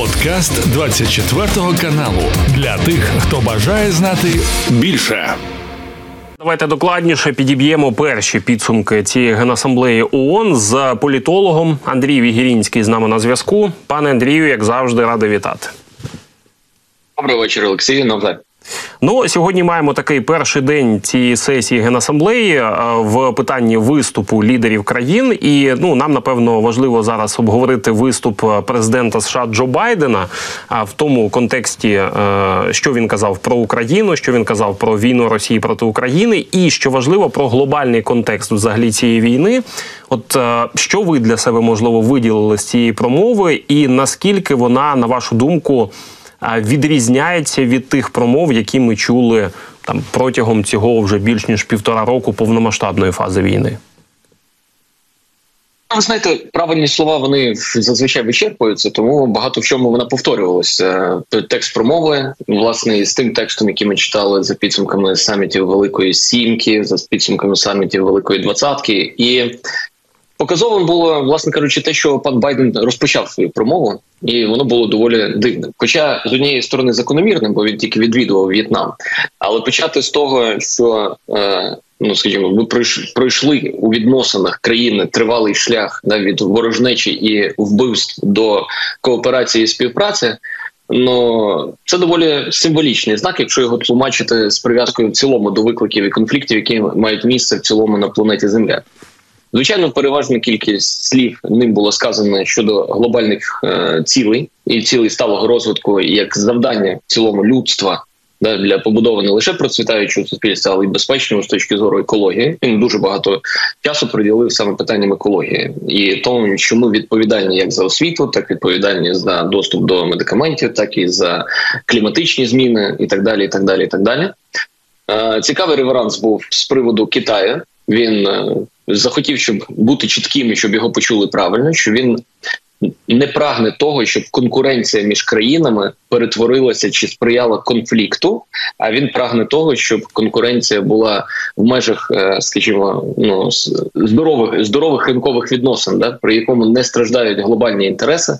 Подкаст 24 каналу для тих, хто бажає знати більше. Давайте докладніше підіб'ємо перші підсумки цієї генасамблеї ООН з політологом Андрій Вігірінський з нами на зв'язку. Пане Андрію, як завжди, радий вітати. Добрий вечір, Олексій. Навзай. Ну сьогодні маємо такий перший день цієї сесії генасамблеї е, в питанні виступу лідерів країн. І ну нам напевно важливо зараз обговорити виступ президента США Джо Байдена. В тому контексті, е, що він казав про Україну, що він казав про війну Росії проти України, і що важливо про глобальний контекст взагалі цієї війни. От е, що ви для себе можливо виділили з цієї промови, і наскільки вона, на вашу думку, відрізняється від тих промов, які ми чули там протягом цього вже більш ніж півтора року повномасштабної фази війни. Ви знаєте, правильні слова вони зазвичай вичерпуються, тому багато в чому вона повторювалася. Текст промови власне з тим текстом, який ми читали за підсумками самітів Великої Сімки, за підсумками самітів Великої Двадцятки, і Показовим було, власне кажучи, те, що пан Байден розпочав свою промову, і воно було доволі дивним. Хоча з однієї сторони закономірним, бо він тільки відвідував В'єтнам, але почати з того, що е, ну скажімо, ми пройшли у відносинах країни тривалий шлях да, від ворожнечі і вбивств до кооперації і співпраці. Ну це доволі символічний знак, якщо його тлумачити з прив'язкою в цілому до викликів і конфліктів, які мають місце в цілому на планеті Земля. Звичайно, переважна кількість слів ним було сказано щодо глобальних е, цілей і цілей сталого розвитку як завдання в цілому людства да, для побудови не лише процвітаючого суспільства, але й безпечного з точки зору екології. Він дуже багато часу приділив саме питанням екології і тому, що ми відповідальні як за освіту, так відповідальні за доступ до медикаментів, так і за кліматичні зміни, і так далі. І так далі, і так далі. Е, цікавий реверанс був з приводу Китаю. Він е, захотів, щоб бути чітким і щоб його почули правильно. Що він не прагне того, щоб конкуренція між країнами перетворилася чи сприяла конфлікту. А він прагне того, щоб конкуренція була в межах, е, скажімо, ну здорових здорових ринкових відносин, да при якому не страждають глобальні інтереси.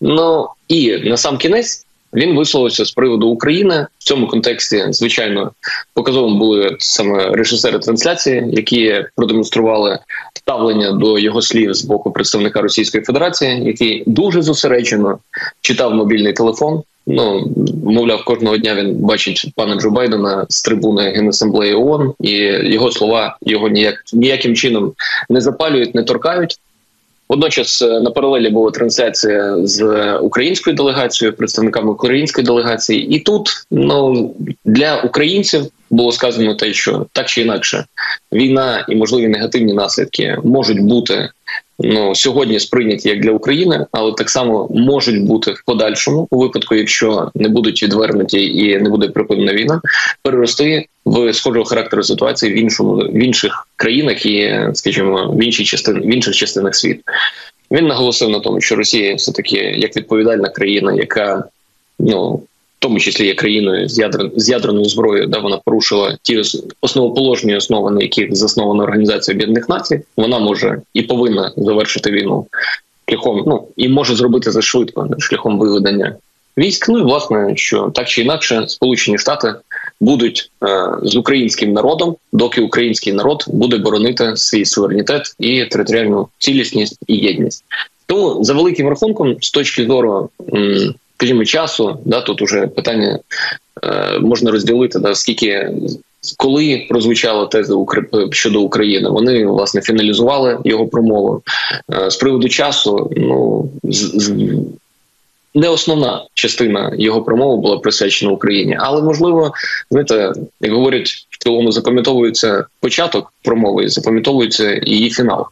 Ну і на сам кінець. Він висловився з приводу України в цьому контексті. Звичайно, показовим були саме режисери трансляції, які продемонстрували ставлення до його слів з боку представника Російської Федерації, який дуже зосереджено читав мобільний телефон. Ну мовляв, кожного дня він бачить пана Джо Байдена з трибуни генасамблеї ООН, і його слова його ніяк ніяким чином не запалюють, не торкають. Водночас е, на паралелі була трансляція з українською делегацією, представниками української делегації, і тут ну для українців було сказано те, що так чи інакше війна і можливі негативні наслідки можуть бути ну сьогодні сприйняті як для України, але так само можуть бути в подальшому у випадку, якщо не будуть відвернуті і не буде припинена війна, перерости в схожого характеру ситуації в іншому в інших країнах і, скажімо, в іншій частин в інших частинах світу. Він наголосив на тому, що Росія все таки як відповідальна країна, яка ну тому числі є країною з ядер з ядерною зброєю, де вона порушила ті основоположні основи, на яких заснована організація Об'єднаних Націй. Вона може і повинна завершити війну шляхом. Ну і може зробити це швидко шляхом виведення військ. Ну і власне, що так чи інакше, Сполучені Штати будуть е, з українським народом, доки український народ буде боронити свій суверенітет і територіальну цілісність і єдність. Тому за великим рахунком, з точки зору скажімо, часу, да, тут уже питання е, можна розділити, да, скільки. Коли прозвучала теза щодо України, вони власне фіналізували його промову е, з приводу часу. Ну з, не основна частина його промови була присвячена Україні, але можливо, знаєте, як говорять, в цілому запам'ятовується початок промови, запам'ятовується її фінал.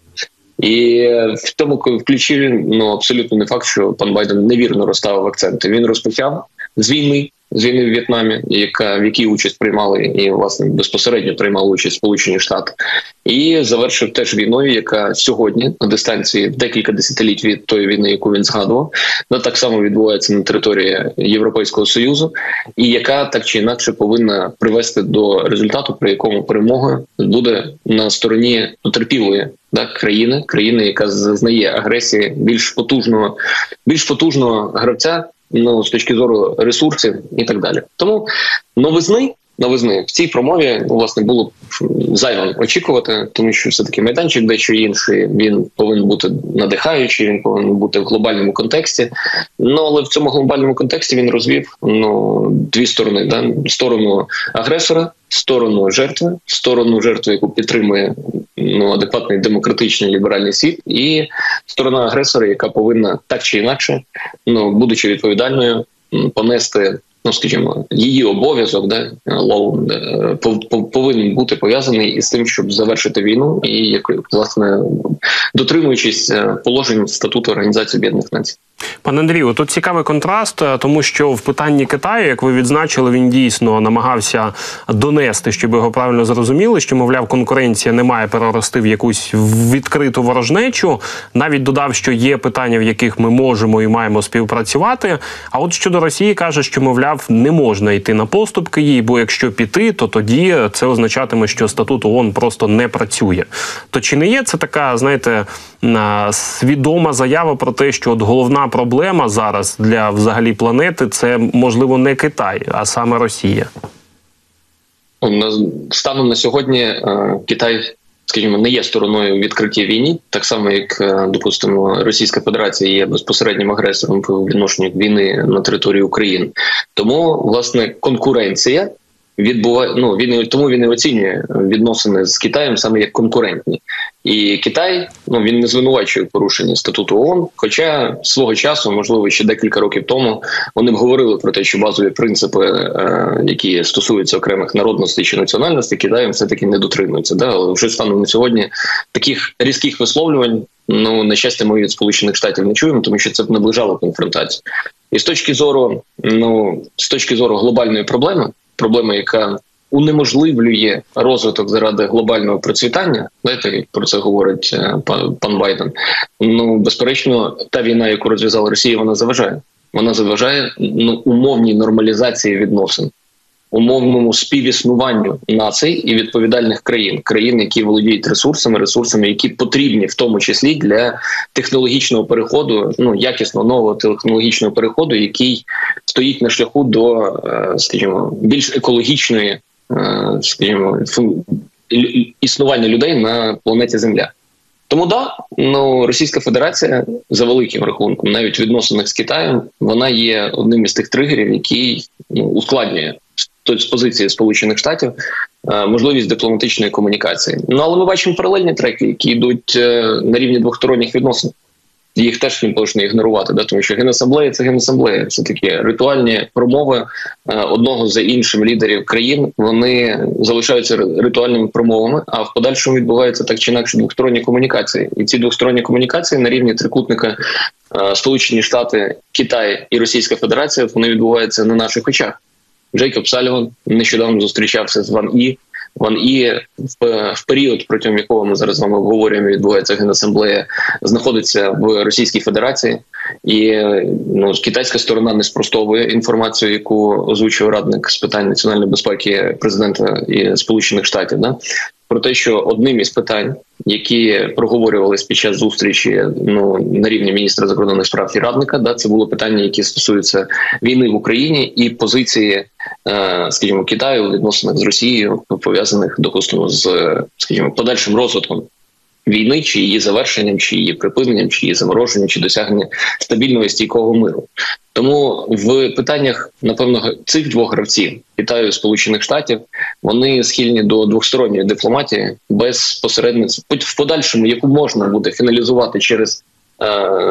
І в тому ключі ну абсолютно не факт, що пан Байден невірно розставив акценти. Він розпочав з війни з війни в В'єтнамі, яка в якій участь приймали і власне безпосередньо приймали участь Сполучені Штати, і завершив теж війною, яка сьогодні на дистанції декілька десятиліть від тої війни, яку він згадував, вона так само відбувається на території Європейського союзу, і яка так чи інакше повинна привести до результату, при якому перемога буде на стороні потерпілої да, країни, країни, яка зазнає агресії більш потужного, більш потужного гравця ну з точки зору ресурсів і так далі. Тому новизни новизни в цій промові власне було зайвим очікувати, тому що все таки майданчик дещо інший. Він повинен бути надихаючий, він повинен бути в глобальному контексті. Ну але в цьому глобальному контексті він розвів ну дві сторони: да сторону агресора, сторону жертви, сторону жертви, яку підтримує ну адекватний демократичний ліберальний світ, і сторона агресора, яка повинна так чи інакше, ну будучи відповідальною, понести ну скажімо, її обов'язок, де лоун повинен бути пов'язаний із тим, щоб завершити війну, і як власне дотримуючись е, положень статуту Організації Об'єднаних Націй. Пане Андрію, тут цікавий контраст, е, тому що в питанні Китаю, як ви відзначили, він дійсно намагався донести, щоб його правильно зрозуміли, що мовляв, конкуренція не має перерости в якусь відкриту ворожнечу. Навіть додав, що є питання, в яких ми можемо і маємо співпрацювати. А от щодо Росії каже, що мовляв, не можна йти на поступки їй, бо якщо піти, то тоді це означатиме, що статут ООН просто не працює. То чи не є це така, знаєте, свідома заява про те, що от головна проблема зараз для взагалі планети це можливо не Китай, а саме Росія. Станом на сьогодні е, Китай, скажімо, не є стороною відкриття війні, так само як е, допустимо Російська Федерація є безпосереднім агресором по відношенню війни на території України. Тому власне конкуренція відбуває ну він тому він і оцінює відносини з Китаєм саме як конкурентні, і Китай ну він не звинувачує порушення статуту ООН, Хоча свого часу, можливо, ще декілька років тому вони б говорили про те, що базові принципи, е, які стосуються окремих народностей чи національностей, Китаєм все таки не дотримуються. Да, але вже станом на сьогодні таких різких висловлювань. Ну на щастя, ми від сполучених штатів не чуємо, тому що це б наближало конфронтацію. І з точки зору, ну з точки зору глобальної проблеми, проблема, яка унеможливлює розвиток заради глобального процвітання. Знаєте, як про це говорить е, пан Байден. Ну безперечно, та війна, яку розв'язала Росія, вона заважає. Вона заважає ну умовній нормалізації відносин умовному співіснуванню націй і відповідальних країн, країн, які володіють ресурсами, ресурсами, які потрібні в тому числі для технологічного переходу, ну якісного нового технологічного переходу, який стоїть на шляху до, е, скажімо, більш екологічної, е, скажімо, існування людей на планеті Земля. Тому да, ну Російська Федерація за великим рахунком, навіть відносинах з Китаєм, вона є одним із тих тригерів, який ну, ускладнює з позиції Сполучених Штатів е, можливість дипломатичної комунікації. Ну але ми бачимо паралельні треки, які йдуть е, на рівні двосторонніх відносин. Їх теж не можна ігнорувати, да тому що генасамблея це генасамблея. Це такі ритуальні промови е, одного за іншим лідерів країн. Вони залишаються ритуальними промовами, а в подальшому відбуваються так чи інакше двосторонні комунікації. І ці двосторонні комунікації на рівні трикутника Сполучені Штати, Китай і Російська Федерація вони відбуваються на наших очах. Джейкоб Саліван нещодавно зустрічався з Ван І. Ван і в, в період, протягом якого ми зараз з вами обговорюємо, відбувається генасамблея, знаходиться в Російській Федерації, і ну китайська сторона не спростовує інформацію, яку озвучив радник з питань національної безпеки президента і Сполучених Штатів. Да? Про те, що одним із питань, які проговорювалися під час зустрічі ну на рівні міністра закордонних справ і радника, да це було питання, які стосуються війни в Україні і позиції Е, скажімо, Китаю у відносинах з Росією пов'язаних допустимо з скажімо, подальшим розвитком війни, чи її завершенням, чи її припиненням, чи її замороженням, чи досягнення стабільного і стійкого миру. Тому в питаннях напевно цих двох гравців Китаю Сполучених Штатів вони схильні до двосторонньої дипломатії без посередництва в подальшому, яку можна буде фіналізувати через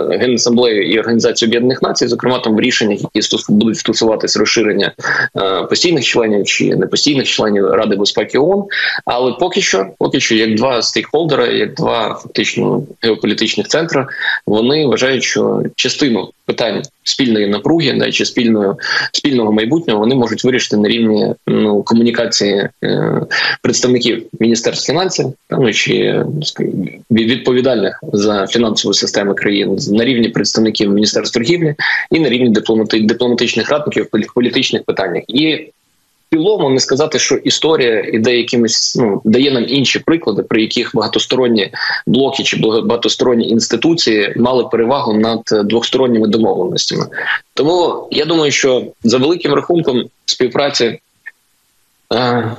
Генасамблею і Організацію Об'єднаних Націй, зокрема там в рішеннях, які будуть стосуватися розширення е, постійних членів чи непостійних членів Ради безпеки ООН. Але поки що, поки що, як два стейкхолдера, як два фактично геополітичних центри, вони вважають, що частину питань спільної напруги, да, чи спільної спільного майбутнього вони можуть вирішити на рівні ну комунікації е, представників міністерств фінансів, ну чи відповідальних за фінансову систему країн на рівні представників міністерств торгівлі і на рівні дипломати, дипломатичних радників в політичних питаннях. І цілому не сказати, що історія іде якимось, ну дає нам інші приклади, при яких багатосторонні блоки чи багатосторонні інституції мали перевагу над двосторонніми домовленостями. Тому я думаю, що за великим рахунком співпраці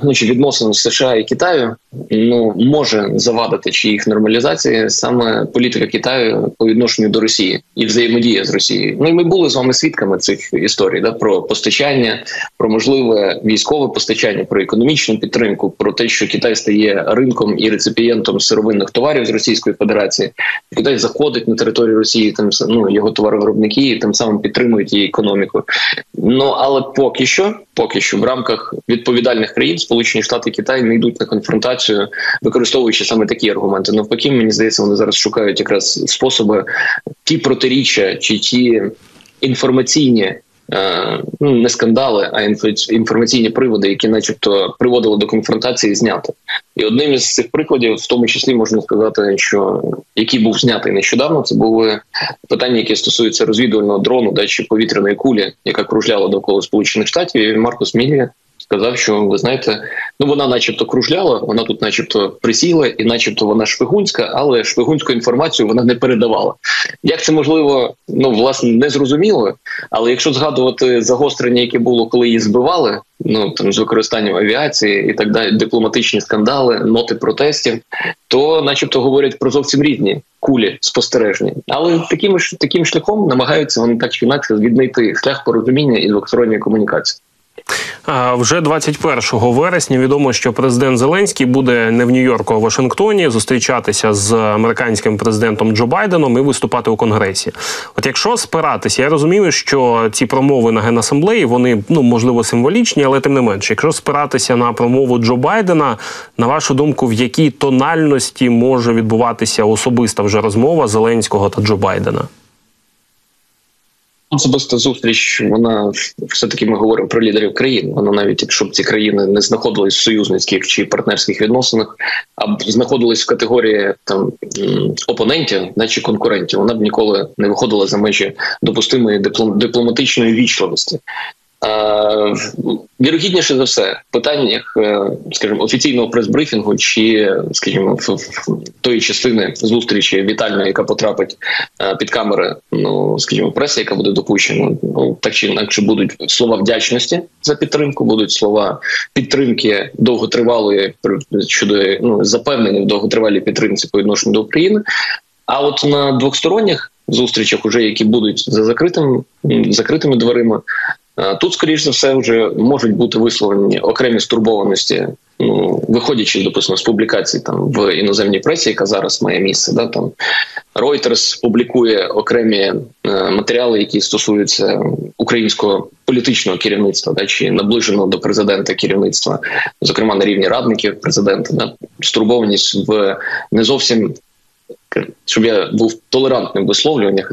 ну чи відносин США і Китаю ну може завадити чи їх нормалізації саме політика Китаю по відношенню до Росії і взаємодія з Росією. Ну і ми були з вами свідками цих історій да про постачання, про можливе військове постачання, про економічну підтримку, про те, що Китай стає ринком і реципієнтом сировинних товарів з Російської Федерації. Китай заходить на територію Росії, тим ну, його товаровиробники і тим самим підтримують її економіку. Ну але поки що, поки що, в рамках відповідальних країн, Сполучені Штати Китай не йдуть на конфронтацію, використовуючи саме такі аргументи. Навпаки, мені здається, вони зараз шукають якраз способи ті протиріччя чи ті інформаційні. Е, ну, не скандали, а інформаційні приводи, які, начебто, приводили до конфронтації, зняти. І одним із цих прикладів, в тому числі, можна сказати, що який був знятий нещодавно, це були питання, які стосуються розвідувального дрону, да, чи повітряної кулі, яка кружляла довкола Сполучених Штатів. І Маркус Мілія сказав, що ви знаєте, ну вона, начебто, кружляла, вона тут, начебто, присіла, і, начебто, вона шпигунська, але шпигунську інформацію вона не передавала. Як це можливо, ну власне не зрозуміло. Але якщо згадувати загострення, яке було, коли її збивали, ну там з використанням авіації і так далі, дипломатичні скандали, ноти протестів, то, начебто, говорять про зовсім різні кулі спостережні, але таким таким шляхом намагаються вони так чи інакше віднайти шлях порозуміння і двосторонньої комунікації. Вже 21 вересня відомо, що президент Зеленський буде не в Нью-Йорку, а в Вашингтоні зустрічатися з американським президентом Джо Байденом і виступати у конгресі. От якщо спиратися, я розумію, що ці промови на генасамблеї вони ну можливо символічні, але тим не менше, якщо спиратися на промову Джо Байдена, на вашу думку, в якій тональності може відбуватися особиста вже розмова Зеленського та Джо Байдена? Особиста зустріч, вона все таки ми говоримо про лідерів країн. Вона навіть якщо б ці країни не знаходились в союзницьких чи партнерських відносинах, а знаходились в категорії там опонентів, наче конкурентів, вона б ніколи не виходила за межі допустимої дипломатичної вічливості. Вірогідніше за все, в питаннях, е, скажімо, офіційного прес-брифінгу чи, скажімо, тої частини зустрічі вітальної, яка потрапить е, під камери, ну скажімо, преси, яка буде допущена, ну так чи інакше будуть слова вдячності за підтримку, будуть слова підтримки довготривалої щодо ну, запевнення в довготривалій підтримці по відношенню до України. А от на двохсторонніх зустрічах, уже які будуть за закритим закритими дверима, тут, скоріш за все, вже можуть бути висловлені окремі стурбованості, ну виходячи, допустимо, з публікацій там в іноземній пресі, яка зараз має місце. Да, там Reuters публікує окремі е, матеріали, які стосуються українського політичного керівництва, да, чи наближеного до президента керівництва, зокрема на рівні радників президента, да, стурбованість в не зовсім. Щоб я був толерантним висловлюваннях,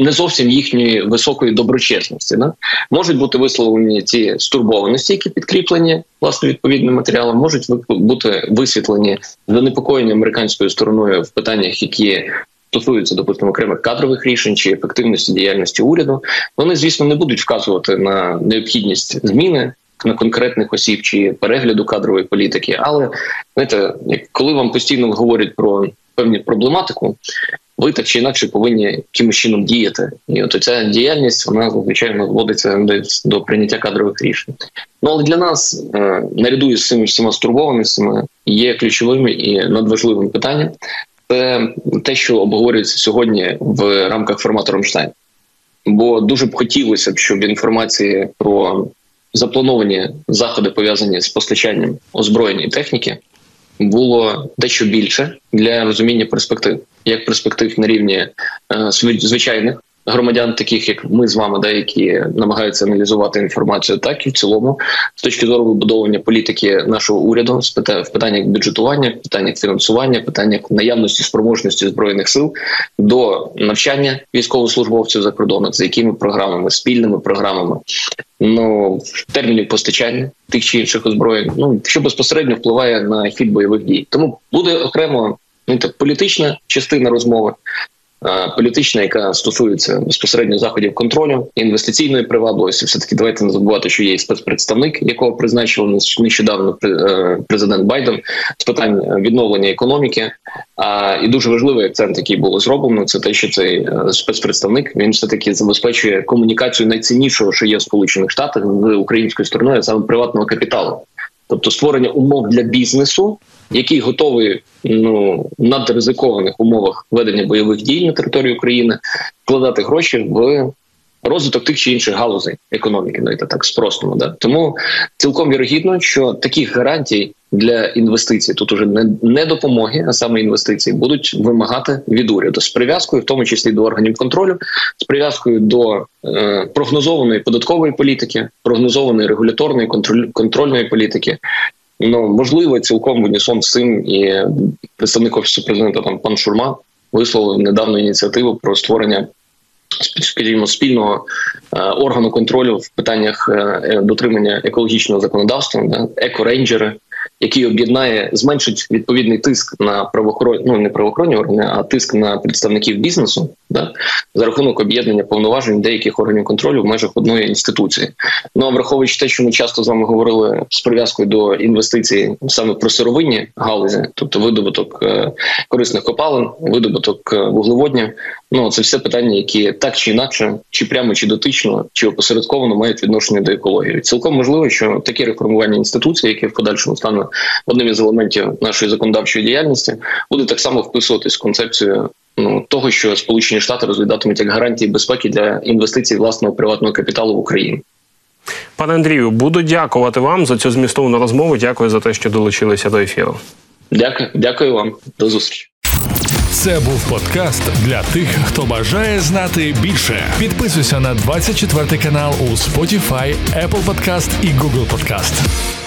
не зовсім їхньої високої доброчесності. Да? Можуть бути висловлені ці стурбованості, які підкріплені власне відповідним матеріалом, можуть бути висвітлені занепокоєння американською стороною в питаннях, які стосуються, допустимо, окремих кадрових рішень чи ефективності діяльності уряду. Вони, звісно, не будуть вказувати на необхідність зміни. На конкретних осіб чи перегляду кадрової політики, але знаєте, коли вам постійно говорять про певну проблематику, ви так чи інакше повинні якимось чином діяти. І от ця діяльність вона звичайно зводиться до прийняття кадрових рішень. Ну але для нас е, наряду із цими всіма стурбованостями є ключовим і надважливим питанням. Це те, що обговорюється сьогодні в рамках формату Рамштайн. Бо дуже б хотілося б, щоб інформації про заплановані заходи пов'язані з постачанням озброєння і техніки було дещо більше для розуміння перспектив, як перспектив на рівні е, звичайних громадян, таких як ми з вами, да, які намагаються аналізувати інформацію, так і в цілому, з точки зору вибудовування політики нашого уряду, в питаннях бюджетування, в питаннях фінансування, питаннях наявності спроможності збройних сил до навчання військовослужбовців за кордоном, за якими програмами, спільними програмами, ну термінів постачання тих чи інших озброєнь, ну що безпосередньо впливає на хід бойових дій. Тому буде окремо ну, так, політична частина розмови. Політична, яка стосується безпосередньо заходів контролю інвестиційної привабливості. Все таки давайте не забувати, що є спецпредставник, якого призначив нещодавно президент Байден з питань відновлення економіки. А і дуже важливий акцент, який було зроблено, це те, що цей спецпредставник він все таки забезпечує комунікацію найціннішого, що є в сполучених штатах з українською стороною, саме приватного капіталу тобто створення умов для бізнесу, який готовий ну надризикованих умовах ведення бойових дій на території України вкладати гроші в розвиток тих чи інших галузей економіки, навіть так спростимо. Да тому цілком вірогідно, що таких гарантій для інвестицій тут уже не, не допомоги, а саме інвестиції будуть вимагати від уряду з прив'язкою, в тому числі до органів контролю, з прив'язкою до е, прогнозованої податкової політики, прогнозованої регуляторної контроль, контрольної політики. Ну можливо, цілком в унісон з цим і представник офісу президента там пан Шурма висловив недавно ініціативу про створення скажімо, спільного е, органу контролю в питаннях е, е, дотримання екологічного законодавства, да, екорейнджери, який об'єднає, зменшить відповідний тиск на правоохоронні, ну не правоохоронні органи, а тиск на представників бізнесу, да, за рахунок об'єднання повноважень деяких органів контролю в межах одної інституції. Ну а враховуючи те, що ми часто з вами говорили з прив'язкою до інвестицій саме про сировинні галузі, тобто видобуток е, корисних копалин, видобуток е, вуглеводнів. Ну це все питання, які так чи інакше, чи прямо чи дотично, чи опосередковано мають відношення до екології. Цілком можливо, що такі реформування інституції, які в подальшому стане одним із елементів нашої законодавчої діяльності, буде так само вписуватись в концепцію ну того, що Сполучені Штати розглядатимуть як гарантії безпеки для інвестицій власного приватного капіталу в Україні. Пане Андрію, буду дякувати вам за цю змістовну розмову. Дякую за те, що долучилися до ефіру. Дякую, дякую вам, до зустрічі. Це був подкаст для тих, хто бажає знати більше. Підписуйся на 24 канал у Spotify, Apple Podcast і Google Podcast.